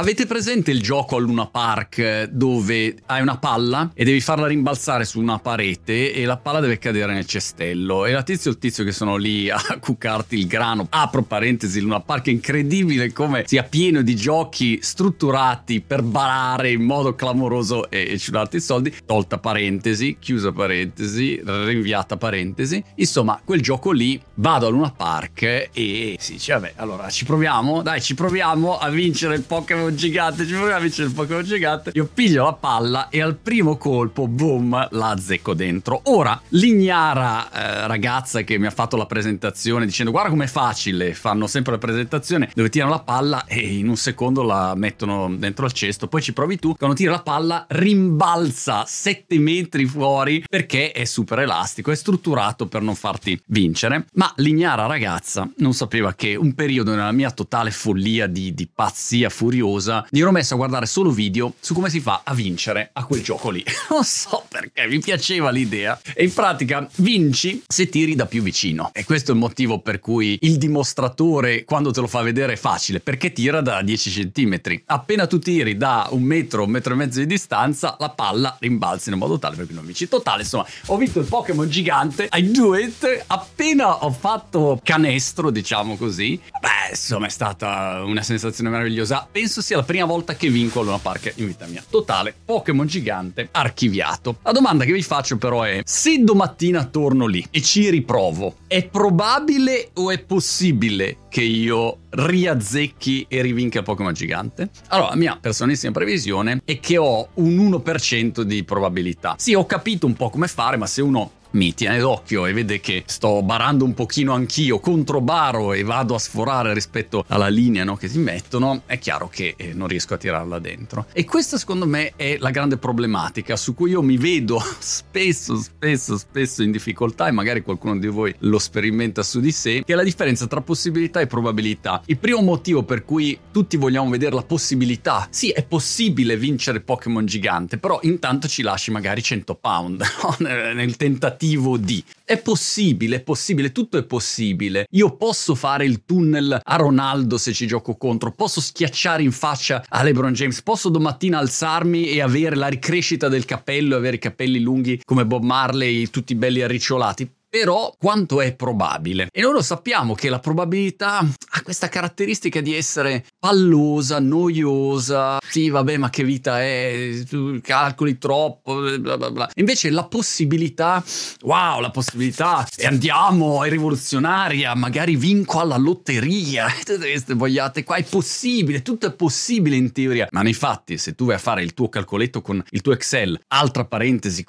Avete presente il gioco al Luna Park dove hai una palla e devi farla rimbalzare su una parete e la palla deve cadere nel cestello e la tizio e il tizio che sono lì a cuccarti il grano. Apro parentesi, Luna Park è incredibile come sia pieno di giochi strutturati per barare in modo clamoroso e, e ciularti i soldi. Tolta parentesi, chiusa parentesi, rinviata parentesi. Insomma, quel gioco lì vado a Luna Park e si dice vabbè, allora ci proviamo, dai ci proviamo a vincere il Pokémon gigante, ci proviamo a vincere il Pokémon gigante. Io piglio la palla e al primo colpo, boom, la azzecco dentro. Ora, l'ignara eh, ragazza che mi ha fatto la presentazione dicendo guarda com'è facile, fanno sempre la presentazione dove tirano la palla e in un secondo la mettono dentro al cesto, poi ci provi tu, quando tira la palla rimbalza 7 metri fuori perché è super elastico, è strutturato per non farti vincere. Ma l'ignara ragazza non sapeva che un periodo nella mia totale follia di, di pazzia furiosa cosa, mi ero messo a guardare solo video su come si fa a vincere a quel gioco lì. non so perché, mi piaceva l'idea. E in pratica vinci se tiri da più vicino. E questo è il motivo per cui il dimostratore, quando te lo fa vedere, è facile, perché tira da 10 cm. Appena tu tiri da un metro, un metro e mezzo di distanza, la palla rimbalza in modo tale perché non vinci. Totale, insomma, ho vinto il Pokémon gigante, I do it, appena ho fatto canestro, diciamo così. Beh, insomma, è stata una sensazione meravigliosa. Penso sia sia la prima volta che vinco a Luna Park in vita mia. Totale, Pokémon gigante archiviato. La domanda che vi faccio però è, se domattina torno lì e ci riprovo, è probabile o è possibile che io riazzecchi e rivinca il Pokémon gigante? Allora, la mia personalissima previsione è che ho un 1% di probabilità. Sì, ho capito un po' come fare, ma se uno mi tiene d'occhio e vede che sto barando un pochino anch'io, contro baro e vado a sforare rispetto alla linea no, che si mettono, è chiaro che eh, non riesco a tirarla dentro. E questa secondo me è la grande problematica su cui io mi vedo spesso, spesso, spesso in difficoltà e magari qualcuno di voi lo sperimenta su di sé, che è la differenza tra possibilità e probabilità. Il primo motivo per cui tutti vogliamo vedere la possibilità, sì è possibile vincere Pokémon gigante, però intanto ci lasci magari 100 pound no? nel tentativo tentativo di. È possibile, è possibile, tutto è possibile. Io posso fare il tunnel a Ronaldo se ci gioco contro, posso schiacciare in faccia a LeBron James, posso domattina alzarmi e avere la ricrescita del capello avere i capelli lunghi come Bob Marley, tutti belli arricciolati però quanto è probabile? E noi lo sappiamo che la probabilità ha questa caratteristica di essere pallosa, noiosa. Sì, vabbè, ma che vita è? Tu calcoli troppo, bla bla bla. Invece la possibilità, wow, la possibilità, e andiamo, è rivoluzionaria, magari vinco alla lotteria. Tutte queste vogliate qua, è possibile, tutto è possibile in teoria. Ma nei fatti, se tu vai a fare il tuo calcoletto con il tuo Excel, altra parentesi,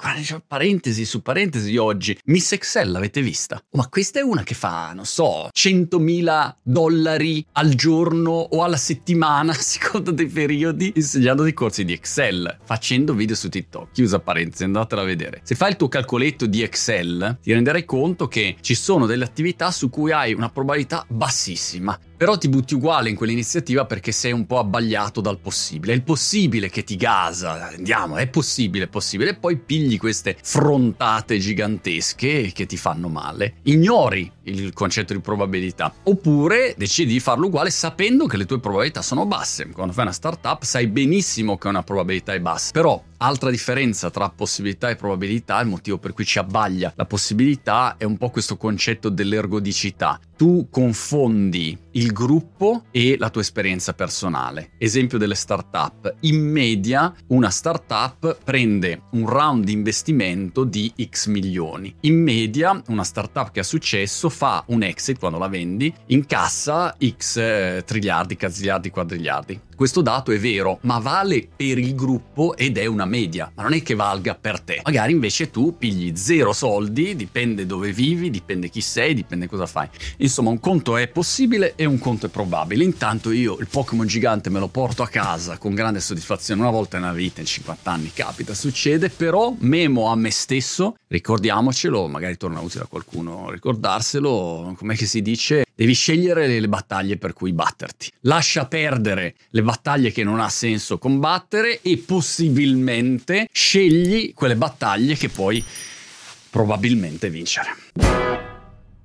parentesi su parentesi oggi, Miss Excel l'avete vista? Ma questa è una che fa, non so, 100.000 dollari al giorno o alla settimana, a seconda dei periodi, insegnando dei corsi di Excel, facendo video su TikTok. Chiusa parentesi, andatela a vedere. Se fai il tuo calcoletto di Excel, ti renderai conto che ci sono delle attività su cui hai una probabilità bassissima. Però ti butti uguale in quell'iniziativa perché sei un po' abbagliato dal possibile. È il possibile che ti gasa. Andiamo, è possibile, è possibile. E poi pigli queste frontate gigantesche che ti fanno male. Ignori il concetto di probabilità. Oppure decidi di farlo uguale sapendo che le tue probabilità sono basse. Quando fai una startup sai benissimo che una probabilità è bassa. Però Altra differenza tra possibilità e probabilità, il motivo per cui ci abbaglia la possibilità è un po' questo concetto dell'ergodicità. Tu confondi il gruppo e la tua esperienza personale. Esempio delle startup. In media una startup prende un round di investimento di X milioni. In media una startup che ha successo fa un exit quando la vendi, incassa X eh, triliardi, cazziardi, quadriliardi questo dato è vero, ma vale per il gruppo ed è una media, ma non è che valga per te. Magari invece tu pigli zero soldi, dipende dove vivi, dipende chi sei, dipende cosa fai. Insomma, un conto è possibile e un conto è probabile. Intanto io il Pokémon gigante me lo porto a casa con grande soddisfazione una volta nella vita, in 50 anni capita, succede, però memo a me stesso, ricordiamocelo, magari torna utile a qualcuno ricordarselo, com'è che si dice? Devi scegliere le, battaglie per cui batterti. Lascia perdere le battaglie che non ha senso combattere e possibilmente scegli quelle battaglie che puoi probabilmente vincere.